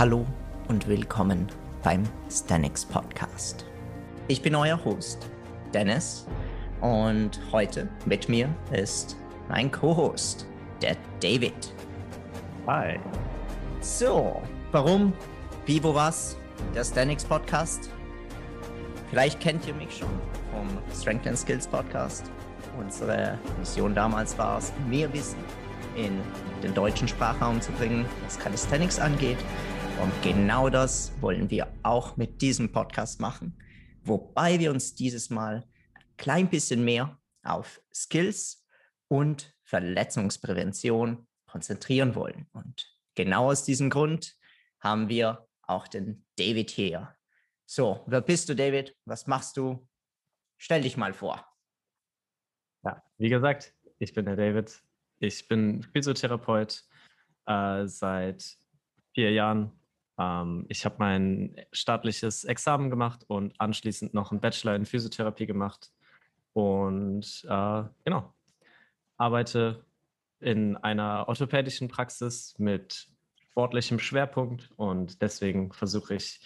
Hallo und willkommen beim Stanix Podcast. Ich bin euer Host, Dennis, und heute mit mir ist mein Co-Host, der David. Hi. So, warum, wie, wo, was, der Stanix Podcast? Vielleicht kennt ihr mich schon vom Strength and Skills Podcast. Unsere Mission damals war es, mehr Wissen in den deutschen Sprachraum zu bringen, was Calisthenics angeht. Und genau das wollen wir auch mit diesem Podcast machen, wobei wir uns dieses Mal ein klein bisschen mehr auf Skills und Verletzungsprävention konzentrieren wollen. Und genau aus diesem Grund haben wir auch den David hier. So, wer bist du, David? Was machst du? Stell dich mal vor. Ja, wie gesagt, ich bin der David. Ich bin Physiotherapeut äh, seit vier Jahren. Ähm, ich habe mein staatliches Examen gemacht und anschließend noch einen Bachelor in Physiotherapie gemacht. Und äh, genau, arbeite in einer orthopädischen Praxis mit sportlichem Schwerpunkt und deswegen versuche ich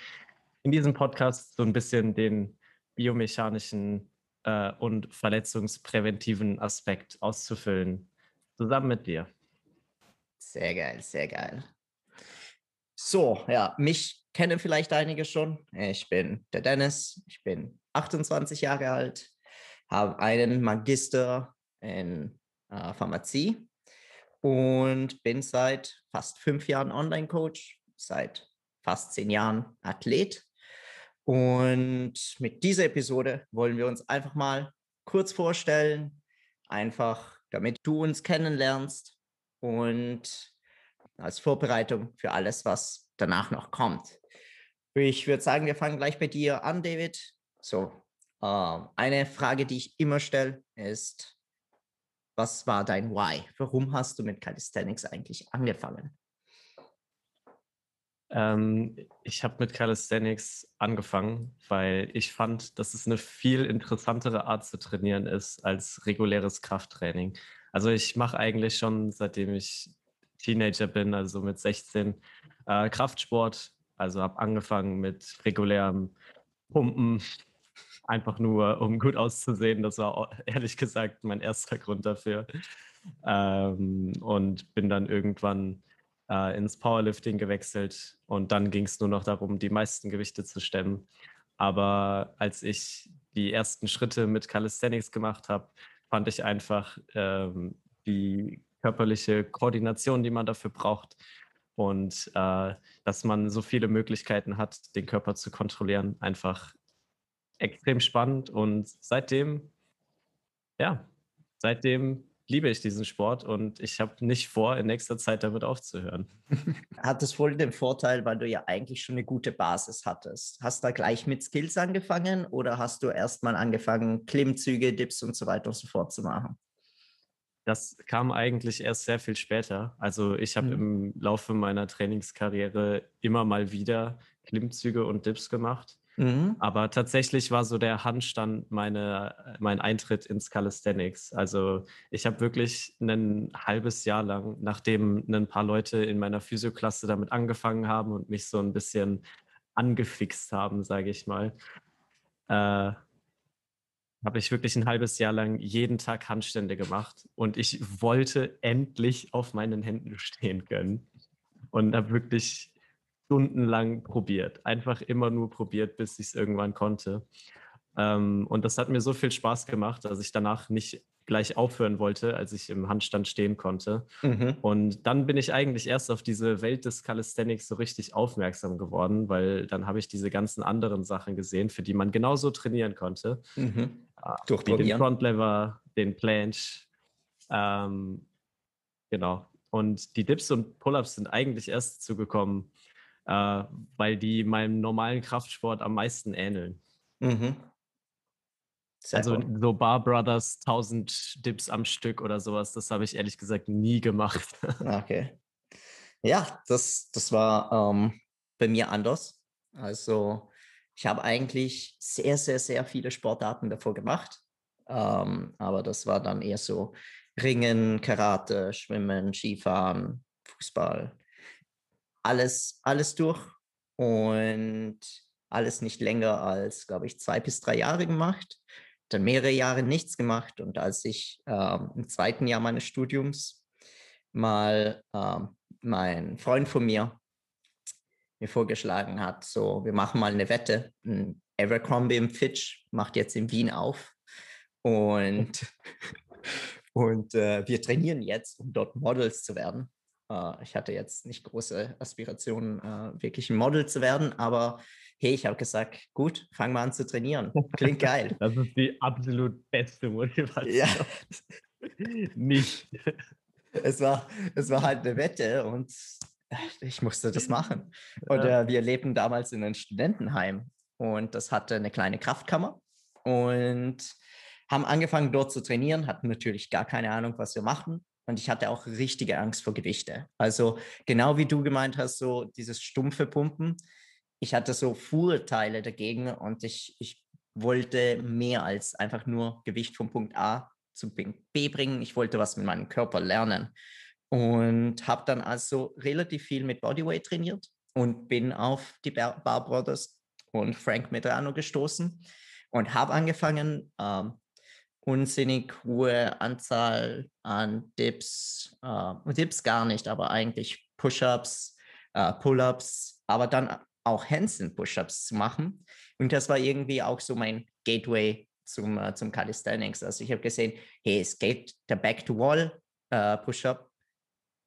in diesem Podcast so ein bisschen den biomechanischen äh, und verletzungspräventiven Aspekt auszufüllen zusammen mit dir. Sehr geil, sehr geil. So, ja, mich kennen vielleicht einige schon. Ich bin der Dennis, ich bin 28 Jahre alt, habe einen Magister in äh, Pharmazie und bin seit fast fünf Jahren Online-Coach, seit fast zehn Jahren Athlet. Und mit dieser Episode wollen wir uns einfach mal kurz vorstellen, einfach damit du uns kennenlernst und als Vorbereitung für alles, was danach noch kommt. Ich würde sagen, wir fangen gleich bei dir an, David. So, äh, eine Frage, die ich immer stelle, ist, was war dein Why? Warum hast du mit Calisthenics eigentlich angefangen? Ähm, ich habe mit Calisthenics angefangen, weil ich fand, dass es eine viel interessantere Art zu trainieren ist als reguläres Krafttraining. Also ich mache eigentlich schon, seitdem ich Teenager bin, also mit 16, äh, Kraftsport. Also habe angefangen mit regulärem Pumpen, einfach nur, um gut auszusehen. Das war ehrlich gesagt mein erster Grund dafür. Ähm, und bin dann irgendwann äh, ins Powerlifting gewechselt und dann ging es nur noch darum, die meisten Gewichte zu stemmen. Aber als ich die ersten Schritte mit Calisthenics gemacht habe, fand ich einfach ähm, die körperliche Koordination, die man dafür braucht und äh, dass man so viele Möglichkeiten hat, den Körper zu kontrollieren, einfach extrem spannend. Und seitdem, ja, seitdem liebe ich diesen Sport und ich habe nicht vor, in nächster Zeit damit aufzuhören. Hat es wohl den Vorteil, weil du ja eigentlich schon eine gute Basis hattest. Hast du da gleich mit Skills angefangen oder hast du erstmal angefangen, Klimmzüge, Dips und so weiter und so fort zu machen? Das kam eigentlich erst sehr viel später. Also ich habe mhm. im Laufe meiner Trainingskarriere immer mal wieder Klimmzüge und Dips gemacht. Mhm. Aber tatsächlich war so der Handstand meine, mein Eintritt ins Calisthenics. Also ich habe wirklich ein halbes Jahr lang, nachdem ein paar Leute in meiner Physioklasse damit angefangen haben und mich so ein bisschen angefixt haben, sage ich mal, äh, habe ich wirklich ein halbes Jahr lang jeden Tag Handstände gemacht und ich wollte endlich auf meinen Händen stehen können und habe wirklich stundenlang probiert. Einfach immer nur probiert, bis ich es irgendwann konnte. Ähm, und das hat mir so viel Spaß gemacht, dass ich danach nicht gleich aufhören wollte, als ich im Handstand stehen konnte. Mhm. Und dann bin ich eigentlich erst auf diese Welt des Calisthenics so richtig aufmerksam geworden, weil dann habe ich diese ganzen anderen Sachen gesehen, für die man genauso trainieren konnte. Mhm. Äh, wie den Frontlever, den Planche. Ähm, genau. Und die Dips und Pull-ups sind eigentlich erst zugekommen, äh, weil die meinem normalen Kraftsport am meisten ähneln. Mhm. also cool. so Bar Brothers 1000 Dips am Stück oder sowas, das habe ich ehrlich gesagt nie gemacht. okay. Ja, das, das war ähm, bei mir anders. Also ich habe eigentlich sehr, sehr, sehr viele Sportarten davor gemacht. Ähm, aber das war dann eher so Ringen, Karate, Schwimmen, Skifahren, Fußball, alles, alles durch und alles nicht länger als, glaube ich, zwei bis drei Jahre gemacht. Dann mehrere Jahre nichts gemacht. Und als ich ähm, im zweiten Jahr meines Studiums mal ähm, mein Freund von mir mir vorgeschlagen hat, so, wir machen mal eine Wette. Abercrombie im Fitch macht jetzt in Wien auf. Und, und äh, wir trainieren jetzt, um dort Models zu werden. Äh, ich hatte jetzt nicht große Aspirationen, äh, wirklich ein Model zu werden, aber hey, ich habe gesagt, gut, fang mal an zu trainieren. Klingt geil. Das ist die absolut beste Motivation. Ja. nicht. Es war, es war halt eine Wette und ich musste das machen. Und äh, wir lebten damals in einem Studentenheim und das hatte eine kleine Kraftkammer und haben angefangen dort zu trainieren, hatten natürlich gar keine Ahnung, was wir machen. Und ich hatte auch richtige Angst vor Gewichte. Also genau wie du gemeint hast, so dieses stumpfe Pumpen. Ich hatte so Vorteile dagegen und ich, ich wollte mehr als einfach nur Gewicht von Punkt A zu Punkt B bringen. Ich wollte was mit meinem Körper lernen und habe dann also relativ viel mit Bodyweight trainiert und bin auf die Bar, Brothers und Frank Medrano gestoßen und habe angefangen, ähm, unsinnig hohe Anzahl an Dips, äh, Dips gar nicht, aber eigentlich Push-ups, äh, Pull-ups, aber dann auch Handstand-Push-ups zu machen. Und das war irgendwie auch so mein Gateway zum, äh, zum Calisthenics. Also ich habe gesehen, hey, es geht der Back-to-Wall äh,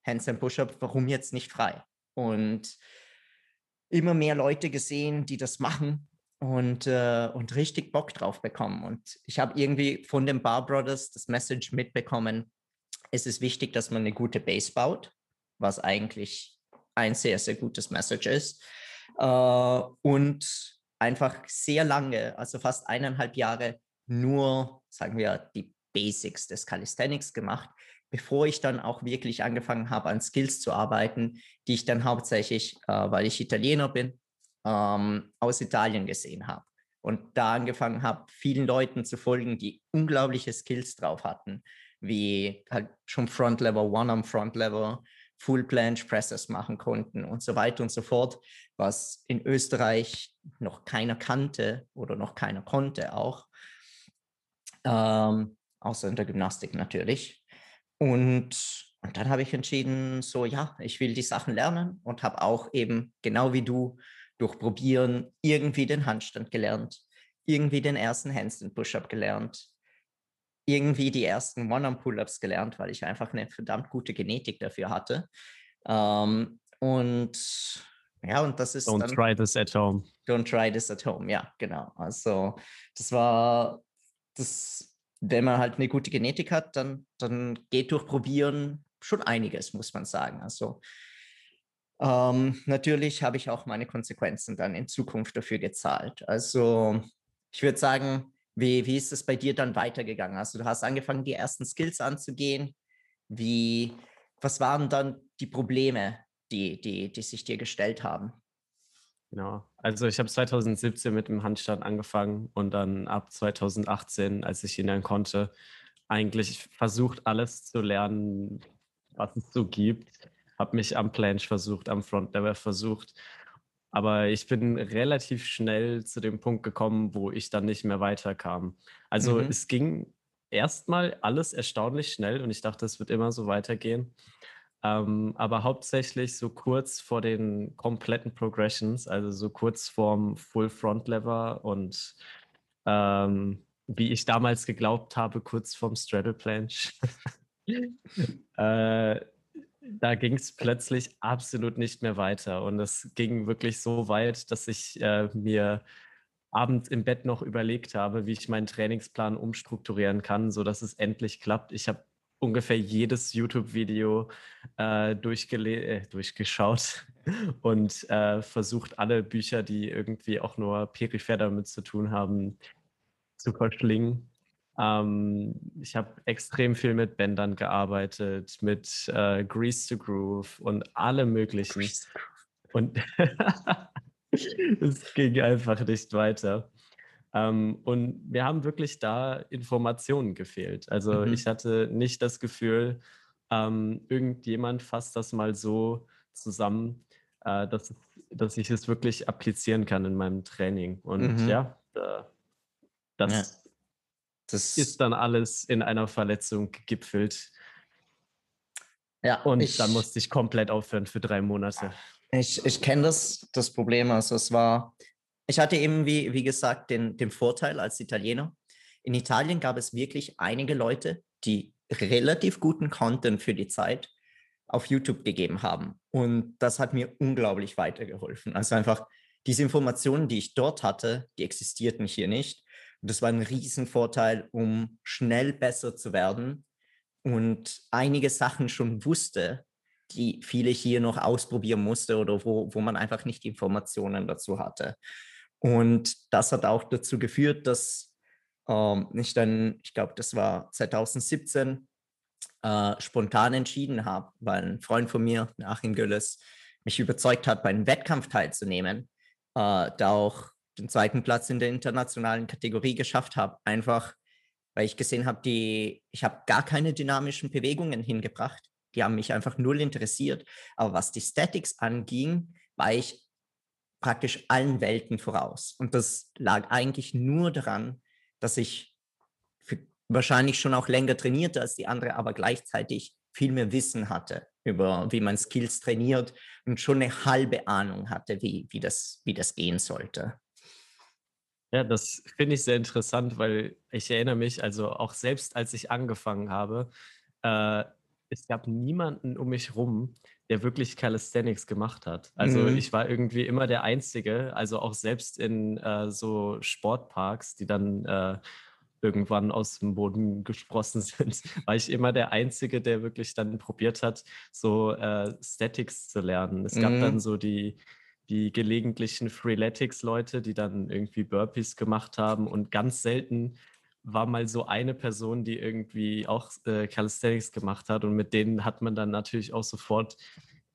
Handstand Push-up, warum jetzt nicht frei? Und immer mehr Leute gesehen, die das machen und, äh, und richtig Bock drauf bekommen. Und ich habe irgendwie von den Bar Brothers das Message mitbekommen, es ist wichtig, dass man eine gute Base baut, was eigentlich ein sehr, sehr gutes Message ist. Äh, und einfach sehr lange, also fast eineinhalb Jahre, nur, sagen wir, die Basics des Calisthenics gemacht, bevor ich dann auch wirklich angefangen habe, an Skills zu arbeiten, die ich dann hauptsächlich, äh, weil ich Italiener bin, ähm, aus Italien gesehen habe. Und da angefangen habe, vielen Leuten zu folgen, die unglaubliche Skills drauf hatten, wie halt schon Front Level, One am Front Level, Full Planche Presses machen konnten und so weiter und so fort, was in Österreich noch keiner kannte oder noch keiner konnte auch, ähm, außer in der Gymnastik natürlich. Und, und dann habe ich entschieden, so ja, ich will die Sachen lernen und habe auch eben genau wie du durch Probieren irgendwie den Handstand gelernt, irgendwie den ersten Handstand-Push-Up gelernt, irgendwie die ersten One-Arm-Pull-Ups gelernt, weil ich einfach eine verdammt gute Genetik dafür hatte. Ähm, und ja, und das ist. Don't dann, try this at home. Don't try this at home, ja, genau. Also, das war das, wenn man halt eine gute Genetik hat, dann, dann geht durch Probieren schon einiges, muss man sagen. Also, ähm, natürlich habe ich auch meine Konsequenzen dann in Zukunft dafür gezahlt. Also ich würde sagen, wie, wie ist es bei dir dann weitergegangen? Also du hast angefangen, die ersten Skills anzugehen. Wie, was waren dann die Probleme, die, die, die sich dir gestellt haben? Genau. Also ich habe 2017 mit dem Handstand angefangen und dann ab 2018, als ich ihn dann konnte, eigentlich versucht, alles zu lernen, was es so gibt habe mich am Planche versucht, am Front Lever versucht. Aber ich bin relativ schnell zu dem Punkt gekommen, wo ich dann nicht mehr weiterkam. Also mhm. es ging erstmal alles erstaunlich schnell und ich dachte, es wird immer so weitergehen. Ähm, aber hauptsächlich so kurz vor den kompletten Progressions, also so kurz vorm Full Front Lever und ähm, wie ich damals geglaubt habe, kurz vorm Straddle Planche. äh, da ging es plötzlich absolut nicht mehr weiter. Und es ging wirklich so weit, dass ich äh, mir abends im Bett noch überlegt habe, wie ich meinen Trainingsplan umstrukturieren kann, sodass es endlich klappt. Ich habe ungefähr jedes YouTube-Video äh, äh, durchgeschaut und äh, versucht, alle Bücher, die irgendwie auch nur peripher damit zu tun haben, zu verschlingen. Ähm, ich habe extrem viel mit Bändern gearbeitet, mit äh, Grease to Groove und alle möglichen. Und es ging einfach nicht weiter. Ähm, und wir haben wirklich da Informationen gefehlt. Also mhm. ich hatte nicht das Gefühl, ähm, irgendjemand fasst das mal so zusammen, äh, dass, dass ich es wirklich applizieren kann in meinem Training. Und mhm. ja, da, das, ja. das ist dann alles in einer Verletzung gegipfelt. Ja, und ich, dann musste ich komplett aufhören für drei Monate. Ich, ich kenne das, das Problem. Also es war, ich hatte eben, wie, wie gesagt, den, den Vorteil als Italiener. In Italien gab es wirklich einige Leute, die relativ guten Content für die Zeit auf YouTube gegeben haben. Und das hat mir unglaublich weitergeholfen. Also einfach diese Informationen, die ich dort hatte, die existierten hier nicht. Und das war ein Riesenvorteil, um schnell besser zu werden und einige Sachen schon wusste, die viele hier noch ausprobieren musste oder wo, wo man einfach nicht die Informationen dazu hatte. Und das hat auch dazu geführt, dass ähm, ich dann, ich glaube, das war 2017, äh, spontan entschieden habe, weil ein Freund von mir, Achim Gülles, mich überzeugt hat, bei einem Wettkampf teilzunehmen, äh, da auch den zweiten Platz in der internationalen Kategorie geschafft habe, einfach weil ich gesehen habe, die, ich habe gar keine dynamischen Bewegungen hingebracht. Die haben mich einfach null interessiert. Aber was die Statics anging, war ich praktisch allen Welten voraus. Und das lag eigentlich nur daran, dass ich wahrscheinlich schon auch länger trainierte als die andere, aber gleichzeitig viel mehr Wissen hatte über, wie man Skills trainiert und schon eine halbe Ahnung hatte, wie, wie, das, wie das gehen sollte. Ja, das finde ich sehr interessant, weil ich erinnere mich, also auch selbst als ich angefangen habe, äh, es gab niemanden um mich rum, der wirklich Calisthenics gemacht hat. Also mhm. ich war irgendwie immer der Einzige, also auch selbst in äh, so Sportparks, die dann äh, irgendwann aus dem Boden gesprossen sind, war ich immer der Einzige, der wirklich dann probiert hat, so äh, Statics zu lernen. Es gab mhm. dann so die, die gelegentlichen Freeletics-Leute, die dann irgendwie Burpees gemacht haben und ganz selten war mal so eine Person, die irgendwie auch äh, Calisthenics gemacht hat und mit denen hat man dann natürlich auch sofort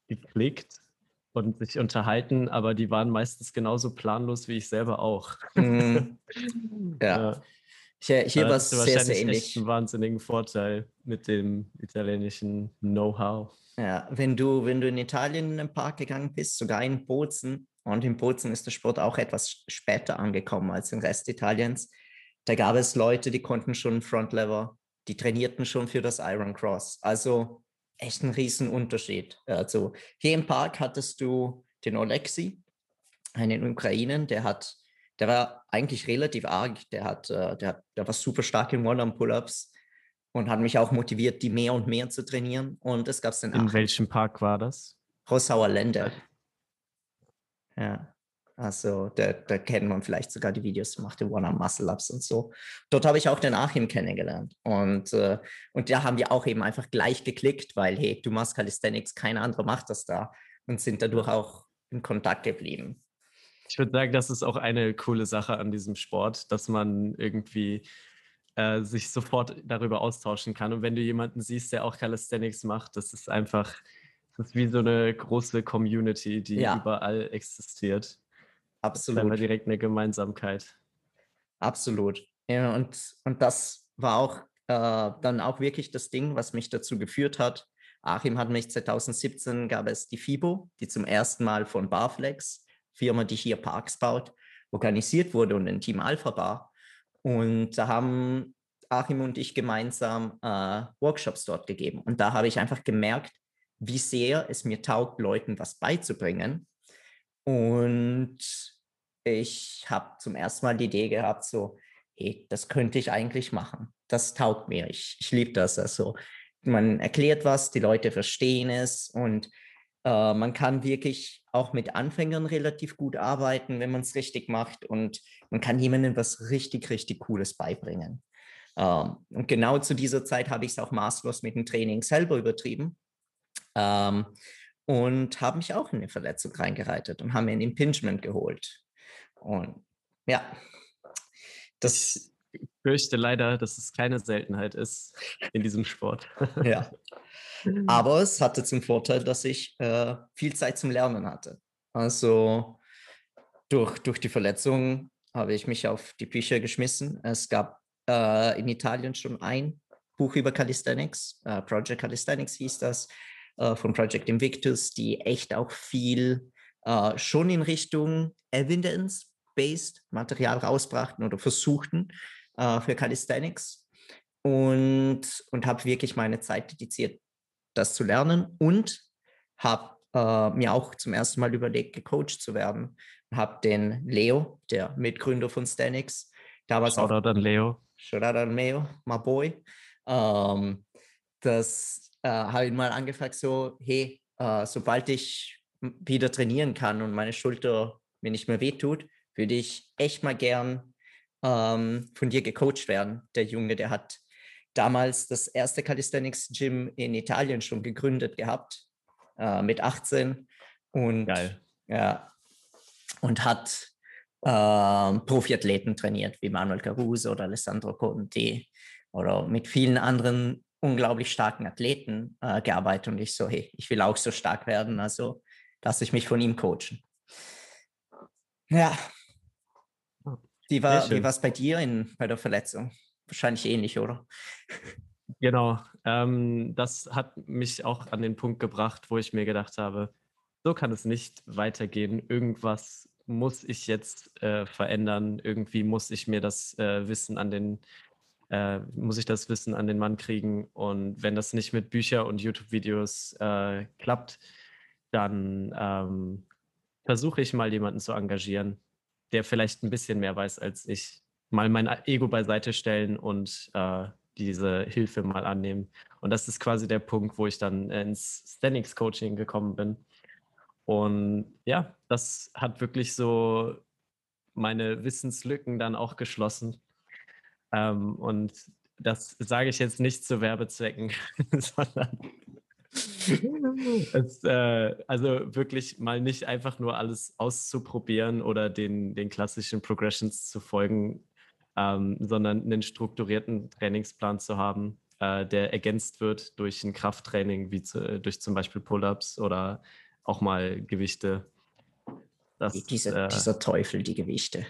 geklickt und sich unterhalten, aber die waren meistens genauso planlos wie ich selber auch. Mhm. ja. Hier, hier war es sehr, sehr ähnlich. Einen wahnsinnigen Vorteil mit dem italienischen Know-how. Ja, wenn du, wenn du in Italien in den Park gegangen bist, sogar in Bozen, und in Bozen ist der Sport auch etwas später angekommen als im Rest Italiens, da gab es Leute, die konnten schon Frontlever, die trainierten schon für das Iron Cross. Also echt ein Riesenunterschied. Also hier im Park hattest du den Oleksi, einen Ukrainen, der hat, der war eigentlich relativ arg, der hat, äh, der, der war super stark in One-Arm-Pull-Ups und hat mich auch motiviert, die mehr und mehr zu trainieren. Und es gab dann In welchem Park war das? Rossauer Länder. Ja. Also da, da kennt man vielleicht sogar die Videos, macht den One-Arm-Muscle-Ups und so. Dort habe ich auch den Achim kennengelernt. Und, äh, und da haben wir auch eben einfach gleich geklickt, weil, hey, du machst Calisthenics, kein anderer macht das da. Und sind dadurch auch in Kontakt geblieben. Ich würde sagen, das ist auch eine coole Sache an diesem Sport, dass man irgendwie äh, sich sofort darüber austauschen kann. Und wenn du jemanden siehst, der auch Calisthenics macht, das ist einfach, das ist wie so eine große Community, die ja. überall existiert. Absolut. Da haben wir direkt eine Gemeinsamkeit. Absolut. Ja, und, und das war auch äh, dann auch wirklich das Ding, was mich dazu geführt hat. Achim hat mich 2017 gab es die FIBO, die zum ersten Mal von Barflex, Firma, die hier Parks baut, organisiert wurde und ein Team Alpha Bar. Und da haben Achim und ich gemeinsam äh, Workshops dort gegeben. Und da habe ich einfach gemerkt, wie sehr es mir taugt, Leuten was beizubringen. Und ich habe zum ersten Mal die Idee gehabt, so, hey, das könnte ich eigentlich machen. Das taugt mir. Ich, ich liebe das. Also man erklärt was, die Leute verstehen es und äh, man kann wirklich auch mit Anfängern relativ gut arbeiten, wenn man es richtig macht und man kann jemandem was richtig, richtig Cooles beibringen. Ähm, und genau zu dieser Zeit habe ich es auch maßlos mit dem Training selber übertrieben ähm, und habe mich auch in eine Verletzung reingereitet und habe mir ein Impingement geholt. Und ja, das. Ich fürchte leider, dass es keine Seltenheit ist in diesem Sport. ja. Aber es hatte zum Vorteil, dass ich äh, viel Zeit zum Lernen hatte. Also durch, durch die Verletzung habe ich mich auf die Bücher geschmissen. Es gab äh, in Italien schon ein Buch über Calisthenics, äh, Project Calisthenics hieß das, äh, von Project Invictus, die echt auch viel äh, schon in Richtung Evidence-based Material rausbrachten oder versuchten äh, für Calisthenics und, und habe wirklich meine Zeit dediziert, das zu lernen und habe äh, mir auch zum ersten Mal überlegt, gecoacht zu werden. Habe den Leo, der Mitgründer von Stanix, damals Shoutout auch, an Leo. Shoutout an Leo, my boy. Ähm, das äh, habe ich mal angefragt, so, hey, äh, sobald ich wieder trainieren kann und meine Schulter mir nicht mehr wehtut, würde ich echt mal gern ähm, von dir gecoacht werden. Der Junge, der hat damals das erste Calisthenics Gym in Italien schon gegründet gehabt, äh, mit 18. Und, Geil. Ja, und hat äh, Profiathleten trainiert, wie Manuel Caruso oder Alessandro Conti oder mit vielen anderen unglaublich starken Athleten äh, gearbeitet. Und ich so, hey, ich will auch so stark werden, also lasse ich mich von ihm coachen. Ja. Wie war es bei dir in, bei der Verletzung? Wahrscheinlich ähnlich, oder? Genau. Ähm, das hat mich auch an den Punkt gebracht, wo ich mir gedacht habe, so kann es nicht weitergehen. Irgendwas muss ich jetzt äh, verändern. Irgendwie muss ich mir das äh, Wissen an den äh, muss ich das Wissen an den Mann kriegen. Und wenn das nicht mit Büchern und YouTube-Videos äh, klappt, dann ähm, versuche ich mal jemanden zu engagieren, der vielleicht ein bisschen mehr weiß als ich. Mal mein Ego beiseite stellen und äh, diese Hilfe mal annehmen. Und das ist quasi der Punkt, wo ich dann ins Standings Coaching gekommen bin. Und ja, das hat wirklich so meine Wissenslücken dann auch geschlossen. Ähm, und das sage ich jetzt nicht zu Werbezwecken, sondern es, äh, also wirklich mal nicht einfach nur alles auszuprobieren oder den, den klassischen Progressions zu folgen, ähm, sondern einen strukturierten Trainingsplan zu haben, äh, der ergänzt wird durch ein Krafttraining, wie zu, durch zum Beispiel Pull-ups oder auch mal Gewichte. Das, dieser, äh, dieser Teufel, die Gewichte.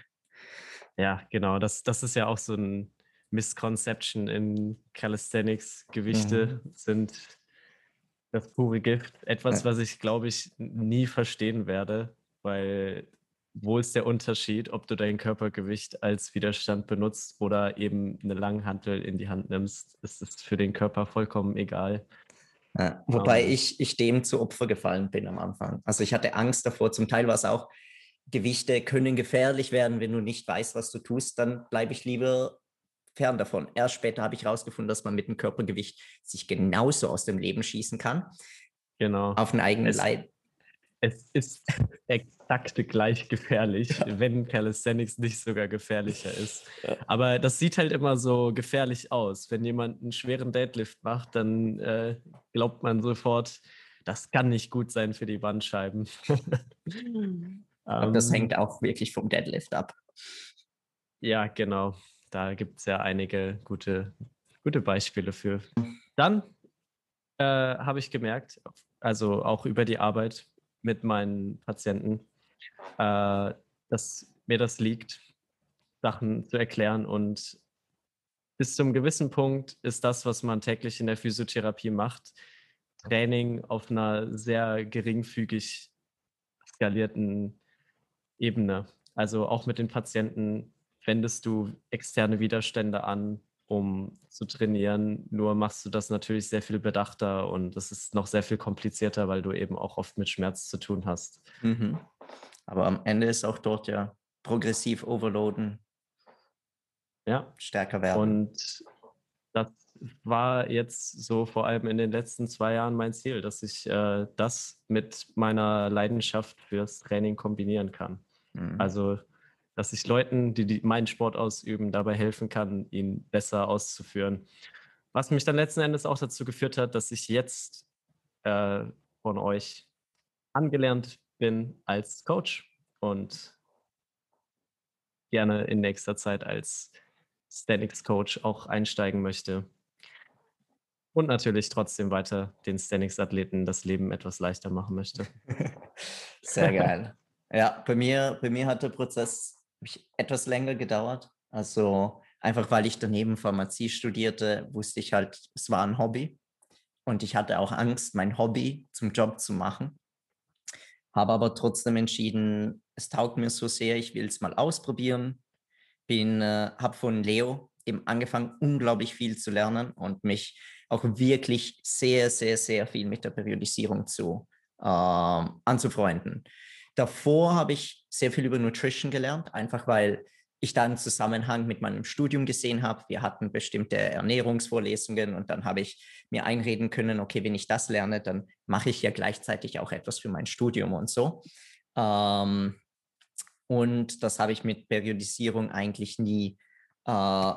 Ja, genau. Das, das ist ja auch so ein Misconception in Calisthenics. Gewichte mhm. sind das pure Gift. Etwas, was ich, glaube ich, nie verstehen werde, weil wo ist der Unterschied, ob du dein Körpergewicht als Widerstand benutzt oder eben eine Langhantel in die Hand nimmst? Es ist für den Körper vollkommen egal. Ja, wobei um, ähm. ich, ich dem zu Opfer gefallen bin am Anfang. Also ich hatte Angst davor. Zum Teil war es auch, Gewichte können gefährlich werden, wenn du nicht weißt, was du tust. Dann bleibe ich lieber fern davon. Erst später habe ich herausgefunden, dass man mit dem Körpergewicht sich genauso aus dem Leben schießen kann. Genau. Auf den eigenen es, Leib. Es ist exakt gleich gefährlich, wenn Calisthenics nicht sogar gefährlicher ist. Aber das sieht halt immer so gefährlich aus. Wenn jemand einen schweren Deadlift macht, dann äh, glaubt man sofort, das kann nicht gut sein für die Bandscheiben. Und das ähm, hängt auch wirklich vom Deadlift ab. Ja, genau. Da gibt es ja einige gute, gute Beispiele für. Dann äh, habe ich gemerkt, also auch über die Arbeit mit meinen Patienten, äh, dass mir das liegt, Sachen zu erklären. Und bis zum gewissen Punkt ist das, was man täglich in der Physiotherapie macht, Training auf einer sehr geringfügig skalierten Ebene. Also auch mit den Patienten wendest du externe Widerstände an, um zu trainieren. Nur machst du das natürlich sehr viel bedachter und es ist noch sehr viel komplizierter, weil du eben auch oft mit Schmerz zu tun hast. Mhm. Aber am Ende ist auch dort ja progressiv overloaden. Ja. Stärker werden. Und das war jetzt so vor allem in den letzten zwei Jahren mein Ziel, dass ich äh, das mit meiner Leidenschaft fürs Training kombinieren kann. Mhm. Also dass ich Leuten, die, die meinen Sport ausüben, dabei helfen kann, ihn besser auszuführen. Was mich dann letzten Endes auch dazu geführt hat, dass ich jetzt äh, von euch angelernt bin als Coach und gerne in nächster Zeit als Stanics Coach auch einsteigen möchte. Und natürlich trotzdem weiter den Stanics Athleten das Leben etwas leichter machen möchte. Sehr geil. Ja, bei mir, bei mir hat der Prozess etwas länger gedauert. Also einfach weil ich daneben Pharmazie studierte, wusste ich halt, es war ein Hobby. Und ich hatte auch Angst, mein Hobby zum Job zu machen. habe aber trotzdem entschieden, es taugt mir so sehr, ich will es mal ausprobieren. Bin, äh, habe von Leo eben angefangen, unglaublich viel zu lernen und mich auch wirklich sehr, sehr, sehr viel mit der Periodisierung zu äh, anzufreunden. Davor habe ich sehr viel über Nutrition gelernt, einfach weil ich da einen Zusammenhang mit meinem Studium gesehen habe. Wir hatten bestimmte Ernährungsvorlesungen und dann habe ich mir einreden können, okay, wenn ich das lerne, dann mache ich ja gleichzeitig auch etwas für mein Studium und so. Ähm, und das habe ich mit Periodisierung eigentlich nie, äh,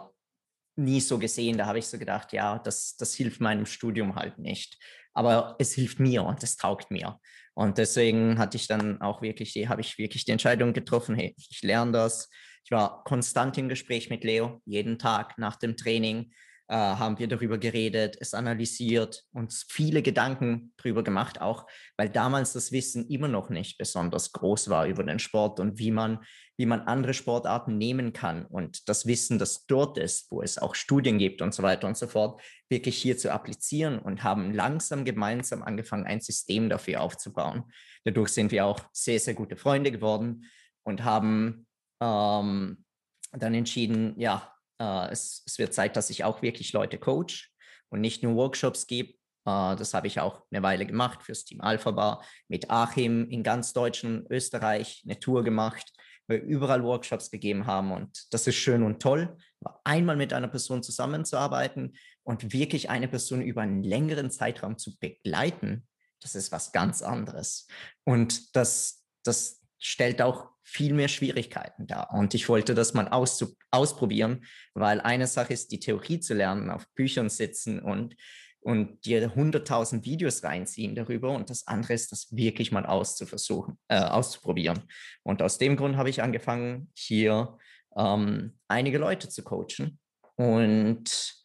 nie so gesehen. Da habe ich so gedacht, ja, das, das hilft meinem Studium halt nicht. Aber es hilft mir und es taugt mir. Und deswegen hatte ich dann auch wirklich, habe ich wirklich die Entscheidung getroffen, hey, ich lerne das. Ich war konstant im Gespräch mit Leo, jeden Tag nach dem Training äh, haben wir darüber geredet, es analysiert, uns viele Gedanken darüber gemacht, auch weil damals das Wissen immer noch nicht besonders groß war über den Sport und wie man, wie man andere Sportarten nehmen kann und das Wissen, das dort ist, wo es auch Studien gibt und so weiter und so fort, wirklich hier zu applizieren und haben langsam gemeinsam angefangen, ein System dafür aufzubauen. Dadurch sind wir auch sehr, sehr gute Freunde geworden und haben ähm, dann entschieden, ja, äh, es, es, wird Zeit, dass ich auch wirklich Leute coach und nicht nur Workshops gebe. Äh, das habe ich auch eine Weile gemacht fürs Team Alpha Bar mit Achim in ganz Deutschland, Österreich eine Tour gemacht, wo wir überall Workshops gegeben haben und das ist schön und toll. einmal mit einer Person zusammenzuarbeiten und wirklich eine Person über einen längeren Zeitraum zu begleiten, das ist was ganz anderes. Und das, das stellt auch viel mehr Schwierigkeiten dar. Und ich wollte das mal aus, ausprobieren, weil eine Sache ist, die Theorie zu lernen, auf Büchern sitzen und, und dir 100.000 Videos reinziehen darüber. Und das andere ist, das wirklich mal auszuversuchen, äh, auszuprobieren. Und aus dem Grund habe ich angefangen, hier ähm, einige Leute zu coachen und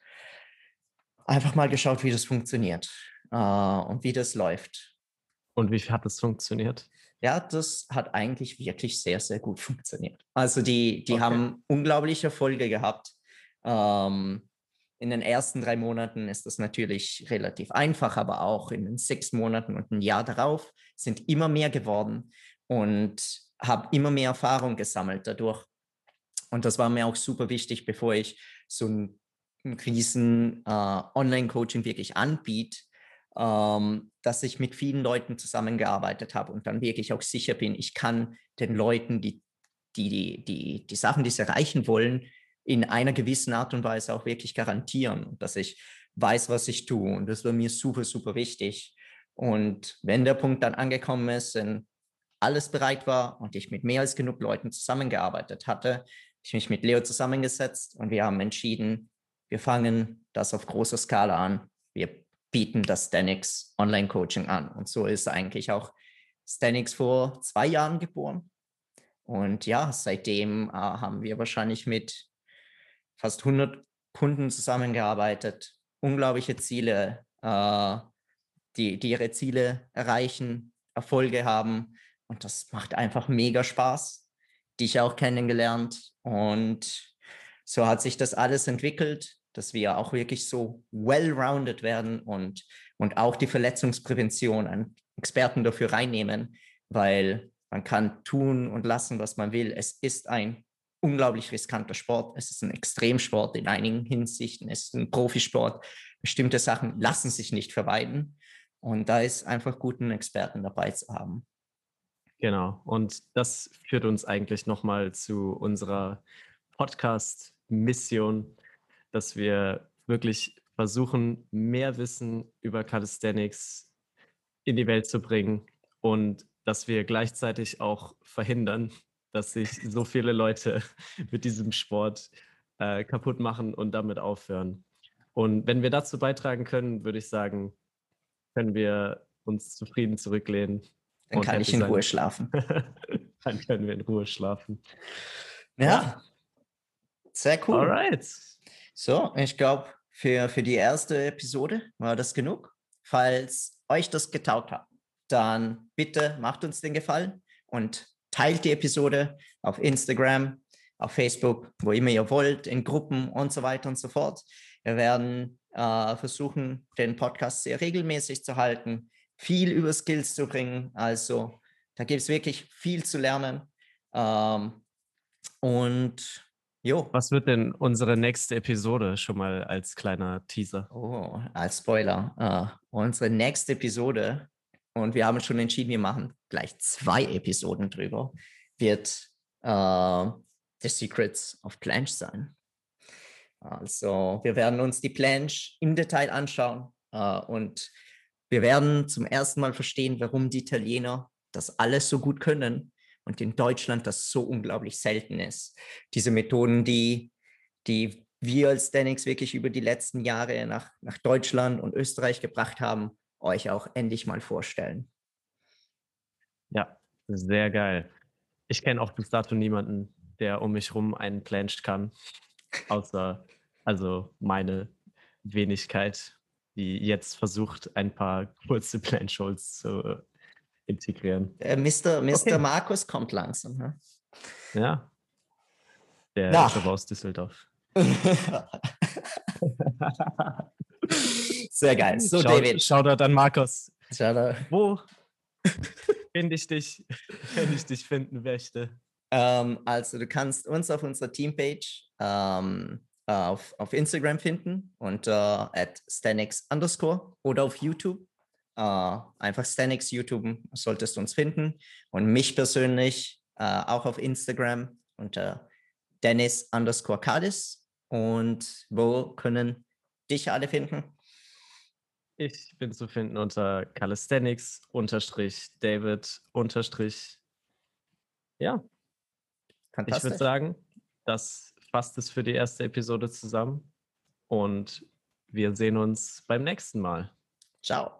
einfach mal geschaut, wie das funktioniert äh, und wie das läuft. Und wie hat es funktioniert? Ja, das hat eigentlich wirklich sehr, sehr gut funktioniert. Also die, die okay. haben unglaubliche Erfolge gehabt. Ähm, in den ersten drei Monaten ist das natürlich relativ einfach, aber auch in den sechs Monaten und ein Jahr darauf sind immer mehr geworden und habe immer mehr Erfahrung gesammelt dadurch. Und das war mir auch super wichtig, bevor ich so ein, ein riesen äh, Online-Coaching wirklich anbiete, ähm, dass ich mit vielen Leuten zusammengearbeitet habe und dann wirklich auch sicher bin, ich kann den Leuten die, die, die, die, die Sachen, die sie erreichen wollen, in einer gewissen Art und Weise auch wirklich garantieren, dass ich weiß, was ich tue. Und das war mir super, super wichtig. Und wenn der Punkt dann angekommen ist, wenn alles bereit war und ich mit mehr als genug Leuten zusammengearbeitet hatte, ich mich mit Leo zusammengesetzt und wir haben entschieden, wir fangen das auf großer Skala an. Wir bieten das Stanix Online-Coaching an. Und so ist eigentlich auch Stanix vor zwei Jahren geboren. Und ja, seitdem äh, haben wir wahrscheinlich mit fast 100 Kunden zusammengearbeitet, unglaubliche Ziele, äh, die, die ihre Ziele erreichen, Erfolge haben. Und das macht einfach mega Spaß. Dich auch kennengelernt. Und so hat sich das alles entwickelt dass wir auch wirklich so well-rounded werden und, und auch die Verletzungsprävention an Experten dafür reinnehmen, weil man kann tun und lassen, was man will. Es ist ein unglaublich riskanter Sport. Es ist ein Extremsport in einigen Hinsichten. Es ist ein Profisport. Bestimmte Sachen lassen sich nicht vermeiden. Und da ist einfach guten Experten dabei zu haben. Genau. Und das führt uns eigentlich nochmal zu unserer Podcast-Mission, dass wir wirklich versuchen, mehr Wissen über Calisthenics in die Welt zu bringen und dass wir gleichzeitig auch verhindern, dass sich so viele Leute mit diesem Sport äh, kaputt machen und damit aufhören. Und wenn wir dazu beitragen können, würde ich sagen, können wir uns zufrieden zurücklehnen. Dann kann ich in sein. Ruhe schlafen. Dann können wir in Ruhe schlafen. Ja, sehr cool. Alright. So, ich glaube, für, für die erste Episode war das genug. Falls euch das getaugt hat, dann bitte macht uns den Gefallen und teilt die Episode auf Instagram, auf Facebook, wo immer ihr wollt, in Gruppen und so weiter und so fort. Wir werden äh, versuchen, den Podcast sehr regelmäßig zu halten, viel über Skills zu bringen. Also Da gibt es wirklich viel zu lernen. Ähm, und jo. Was wird denn unsere nächste Episode schon mal als kleiner Teaser? Oh, als Spoiler. Uh, unsere nächste Episode, und wir haben schon entschieden, wir machen gleich zwei Episoden drüber, wird uh, The Secrets of Planche sein. Also wir werden uns die Planche im Detail anschauen uh, und wir werden zum ersten Mal verstehen, warum die Italiener das alles so gut können und in Deutschland das so unglaublich selten ist. Diese Methoden, die, die wir als Denix wirklich über die letzten Jahre nach, nach Deutschland und Österreich gebracht haben, euch auch endlich mal vorstellen. Ja, sehr geil. Ich kenne auch bis dato niemanden, der um mich rum einen Planche kann, außer also meine Wenigkeit, die jetzt versucht, ein paar kurze Planche-Holds zu integrieren. Der Mr. Mr. Okay. Markus kommt langsam. Ne? Ja. Der Na. ist aber aus Düsseldorf. Sehr geil. So, Schau, David. Schau da dann Markus. Schau Wo finde ich dich, wenn ich dich finden möchte? Ähm, also du kannst uns auf unserer Teampage ähm, auf, auf Instagram finden unter äh, at stanix underscore oder auf YouTube Uh, einfach Stanix YouTube solltest du uns finden. Und mich persönlich uh, auch auf Instagram unter Dennis underscore Cardis. Und wo können dich alle finden? Ich bin zu finden unter Calisthenics unterstrich David unterstrich. Ja. Ich würde sagen, das fasst es für die erste Episode zusammen. Und wir sehen uns beim nächsten Mal. Ciao.